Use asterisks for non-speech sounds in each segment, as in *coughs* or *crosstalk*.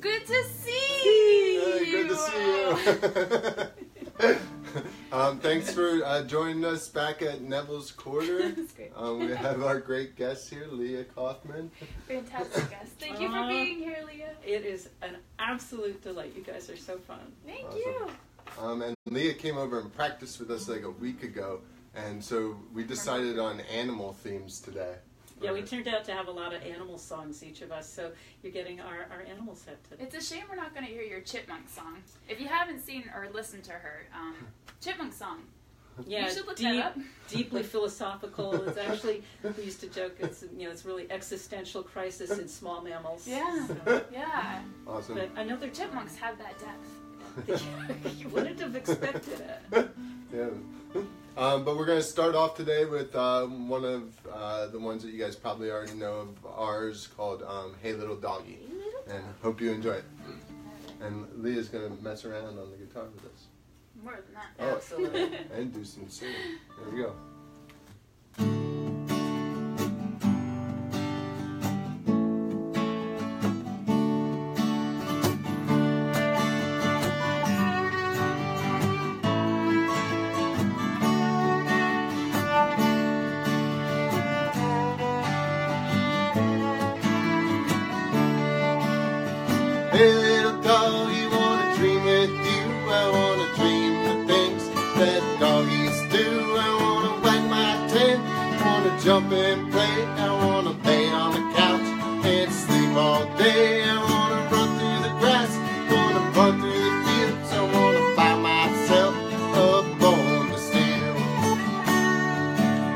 Good to see Hey, you. good to see you. *laughs* um, thanks for uh, joining us back at Neville's Quarter. *laughs* Um, we have our great guest here, Leah Kaufman. Fantastic guest. Thank you for Aw. being here, Leah. It is an absolute delight. You guys are so fun. Thank Awesome. you. Um, and Leah came over and practiced with us like a week ago, and so we decided on animal themes today. Yeah, we turned out to have a lot of animal songs, each of us. So you're getting our, our animal set today. It's a shame we're not going to hear your chipmunk song. If you haven't seen or listened to her, um, *laughs* chipmunk song. Yeah, you should look deep, that up. *laughs* deeply philosophical. *laughs* It's actually we used to joke. It's you know it's really existential crisis in small mammals. Yeah. So, Yeah. Awesome. but another Chipmunks have that depth. you wouldn't have expected it. yeah. Um, but we're going to start off today with um, one of uh, the ones that you guys probably already know of ours called um, Hey Little Doggy. And hope you enjoy it. And Leah's going to mess around on the guitar with us. More than that. Oh. Absolutely. *laughs* And do some singing. There we go. Hey little doggy, wanna dream with you. I wanna dream the things that doggies do. I wanna wag my tail, wanna jump and play. I wanna lay on the couch and sleep all day. I wanna run through the grass, wanna run through the fields. I wanna find myself a bone to steal.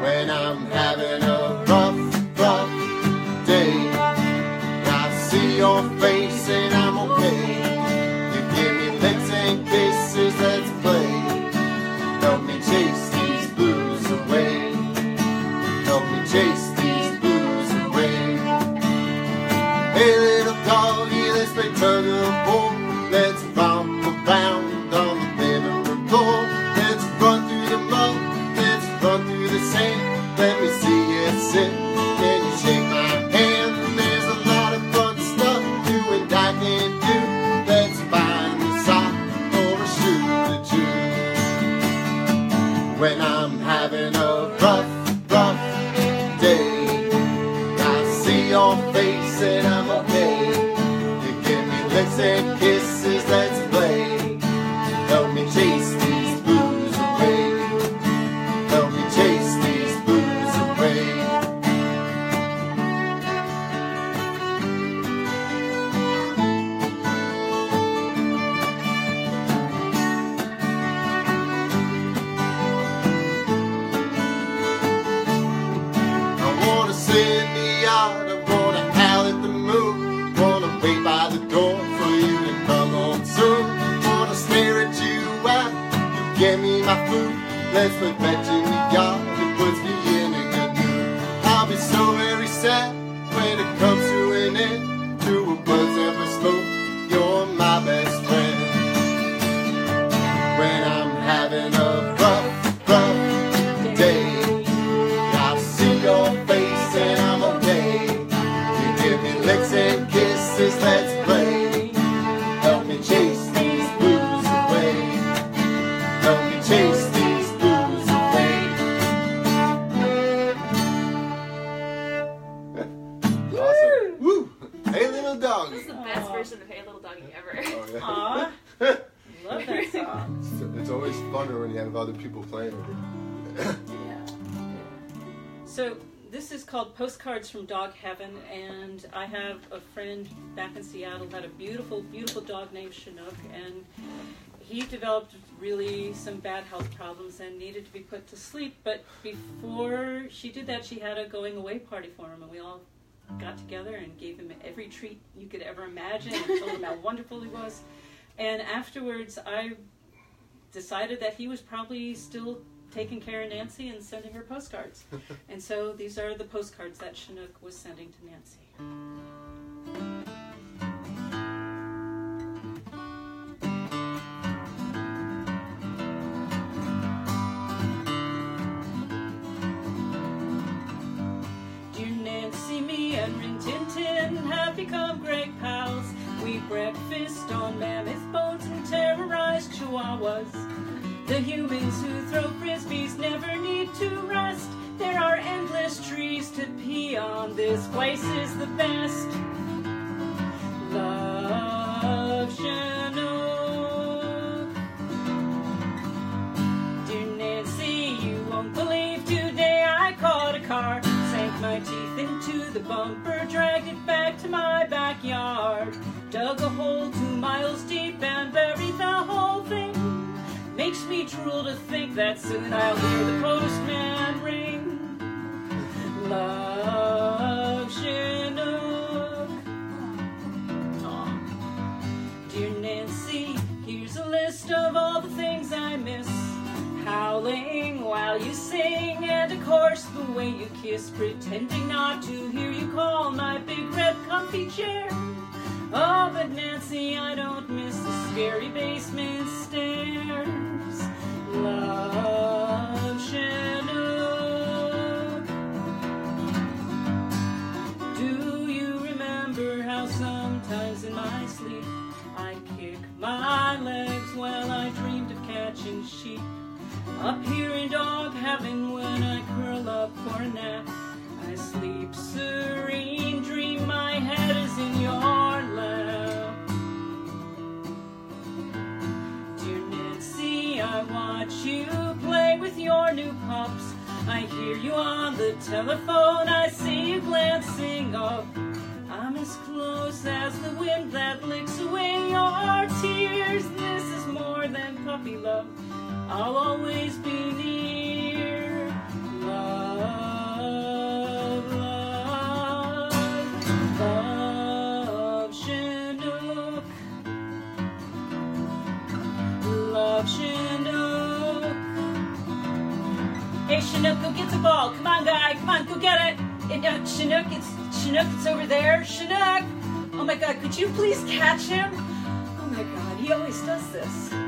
When I'm having a rough, rough day. I see your face and I'm so very sad when it comes to an end, version of Hey Little Doggy ever. Oh, yeah. *laughs* Aw, love that *laughs* song. It's- It's always funner when you have other people playing with it. yeah. So this is called Postcards from Dog Heaven, and I have a friend back in Seattle had a beautiful, beautiful dog named Chinook, and he developed really some bad health problems and needed to be put to sleep. But before she did that, she had a going away party for him, and we all got together and gave him every treat you could ever imagine and told him how *laughs* wonderful he was. And afterwards, I decided that he was probably still taking care of Nancy and sending her postcards. *laughs* and so these are the postcards that Chinook was sending to Nancy. Become great pals. We breakfast on mammoth bones and terrorize chihuahuas. The humans who throw frisbees never need to rest. There are endless trees to pee on. This place is the best. Love Chinook. Bumper, dragged it back to my backyard. Dug a hole two miles deep and buried the whole thing. Makes me drool to think that soon I'll hear the postman ring. Love Chinook. Aw. Dear Nancy, here's a list of all the things I miss. Howling while you sing, and of course the way you kiss, pretending not to hear you call my big red comfy chair. Oh, but Nancy, I don't miss the scary basement stairs. Love Chinook. Do you remember how sometimes in my sleep I kick my legs while I dreamed of catching sheep? Up here in dog heaven when I curl up for a nap, I sleep serene, dream my head is in your lap. Dear Nancy, I watch you play with your new pups. I hear you on the telephone, I'll always be near. Love, love, love Chinook. Love Chinook. Hey Chinook, go get the ball. Come on, guy. Come on, go get it. Uh, Chinook, it's Chinook. It's over there. Chinook. Oh my God, could you please catch him? Oh my God, he always does this.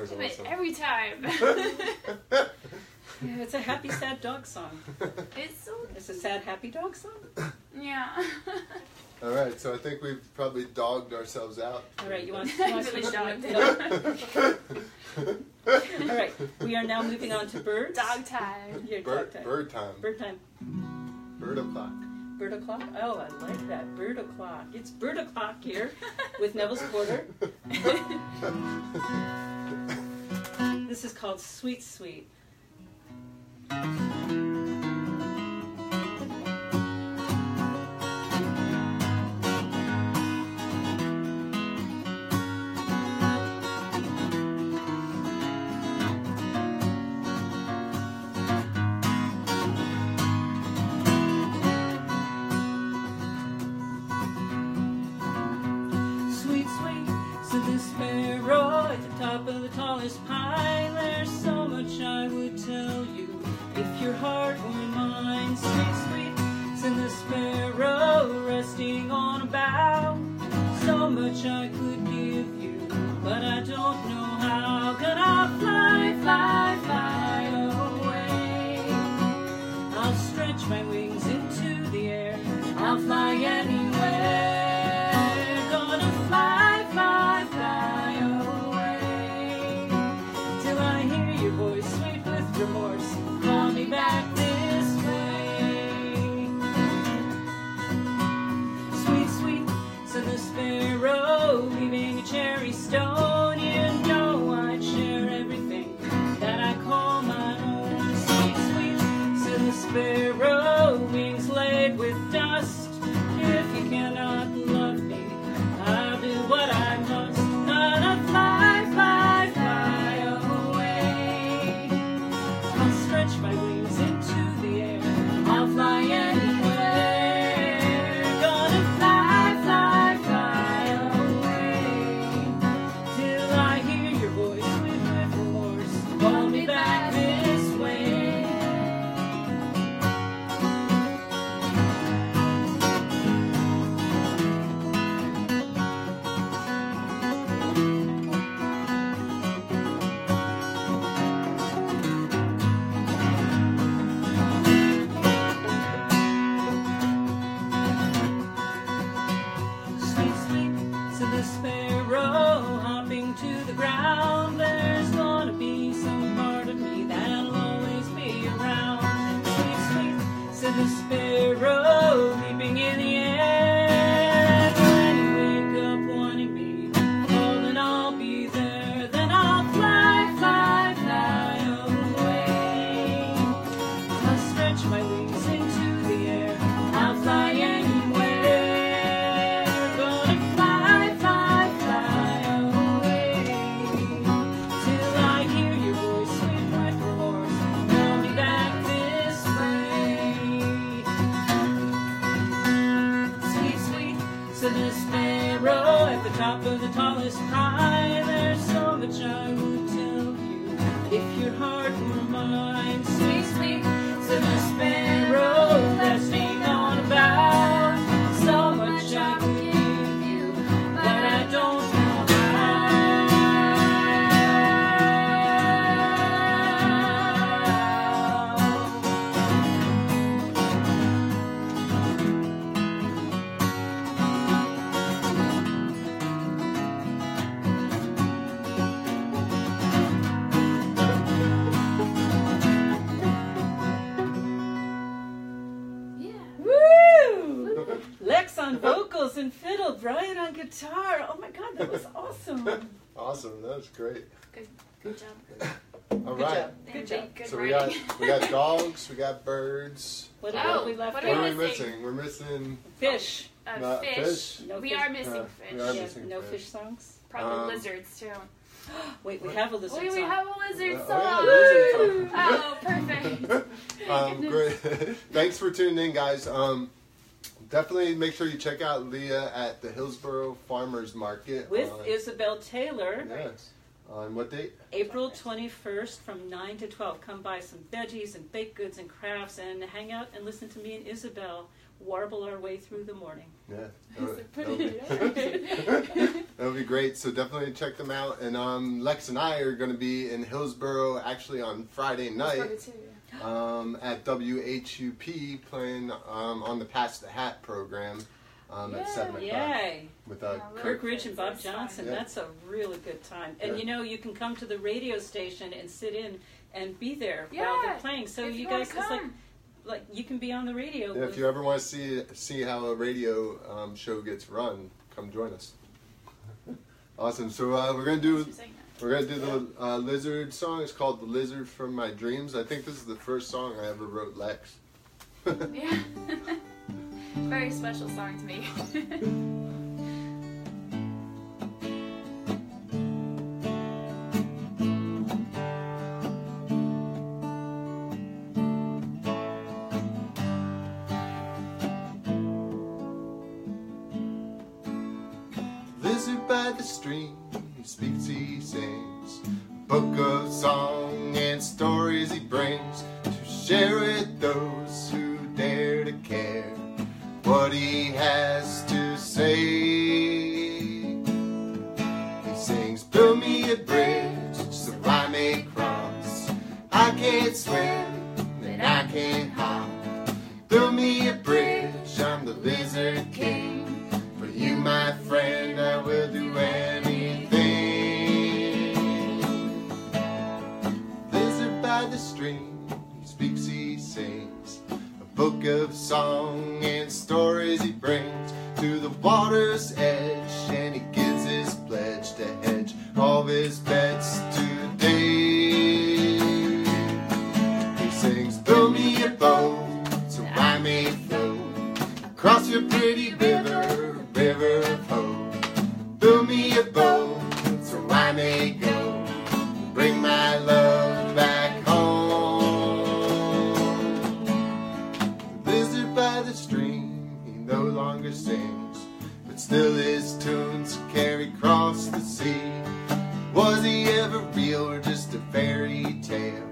That song is Do it every time. *laughs* *laughs* Yeah, it's a happy, sad dog song. *laughs* it's so It's a sad, happy dog song. *coughs* yeah. All right, so I think we've probably dogged ourselves out. All right, you want, you want Really to dogged All right, we are now moving on to birds. Dog time. Yeah, dog time. bird time. Bird time. Bird o'clock. Bird o'clock? Oh, I like that. Bird o'clock. It's bird o'clock here with Neville's Quarter. This is called Sweet Sweet. Pine. There's so much I would tell you if your heart were mine. Sweet, sweet, said the sparrow resting on a bough. So much I could give you, but I don't know how. Can I fly, fly, fly away? I'll stretch my wings into the air. I'll fly anywhere. With dust. If you cannot despair. top of the tallest high, there's so much I would tell you if your heart were mine. That was awesome. Awesome. That was great. Good, good job. All Good right. job. Good job. Good So we got we got *laughs* dogs, we got birds. What Oh, we left what What are are we missing? missing? We're missing. Fish. Uh, Not fish. fish. No we fish. are missing Uh, fish. we are Yeah, missing no fish. fish songs. Probably Um, lizards too. *gasps* Wait, we have a lizard Wait, we have a lizard Uh, song. oh, yeah, lizard Oh, perfect. *laughs* um, great. *laughs* Thanks for tuning in, guys. Um, definitely make sure you check out Leah at the Hillsborough Farmers Market. With on, Isabel Taylor, yeah. On what date? April 21st from 9 to 12. Come buy some veggies and baked goods and crafts and hang out and listen to me and Isabel warble our way through the morning. Yeah. That'll, put that'll it be, in. *laughs* that'll be great. So definitely check them out. And um, Lex and I are going to be in Hillsborough actually on Friday night. Probably too, yeah. um, at WHUP playing um, on the Pass the Hat program um, at 7 o'clock Yay! with uh, Yeah, Kirk. Kirk Ridge and Bob Johnson. Yeah. That's a really good time. And Yeah. you know, you can come to the radio station and sit in and be there while they're playing. So if you, wanna guys, it's like like you can be on the radio. Yeah, if you ever want to see see how a radio um, show gets run, come join us. *laughs* awesome. So uh, we're gonna do She's saying that. We're gonna do the uh, lizard song. It's called "The Lizard from My Dreams." I think this is the first song I ever wrote Lex. Yeah. *laughs* Very special song to me. *laughs* Lizard by the stream, speaks, he sings. Book of song and stories he brings to share with those who dare to care what he has to say. He sings, Build me a bridge so I may cross. I can't swim, and I can't hop. Book of song and stories he brings to the water's ever real or just a fairy tale?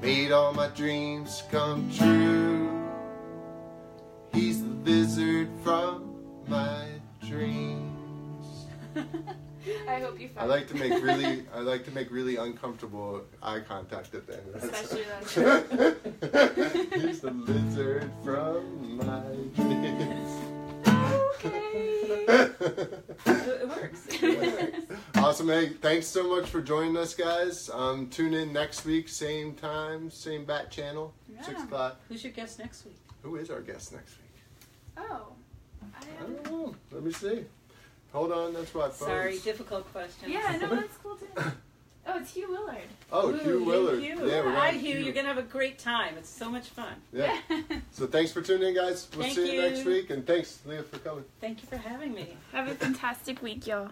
Made all my dreams come true. He's the lizard from my dreams. *laughs* I hope you I found like to make really, I like to make really uncomfortable eye contact at the end. Especially that. *laughs* He's the lizard from my dreams. Okay *laughs* It works. It works. Awesome, hey! Thanks so much for joining us, guys. Um, tune in next week, same time, same bat channel, six o'clock. Who's your guest next week? Who is our guest next week? Oh. I I don't know. Let me see. Hold on, that's my phone. Sorry, difficult question. Yeah, no, *laughs* that's cool too. Oh, it's Hugh Willard. Oh, Ooh, Hugh Willard. Hugh. Yeah, we're Hi, gonna Hugh. You're gonna have a great time. It's so much fun. Yeah. *laughs* So thanks for tuning in, guys. We'll Thank see you, you. next week, and thanks, Leah, for coming. Thank you for having me. Have a fantastic week, y'all.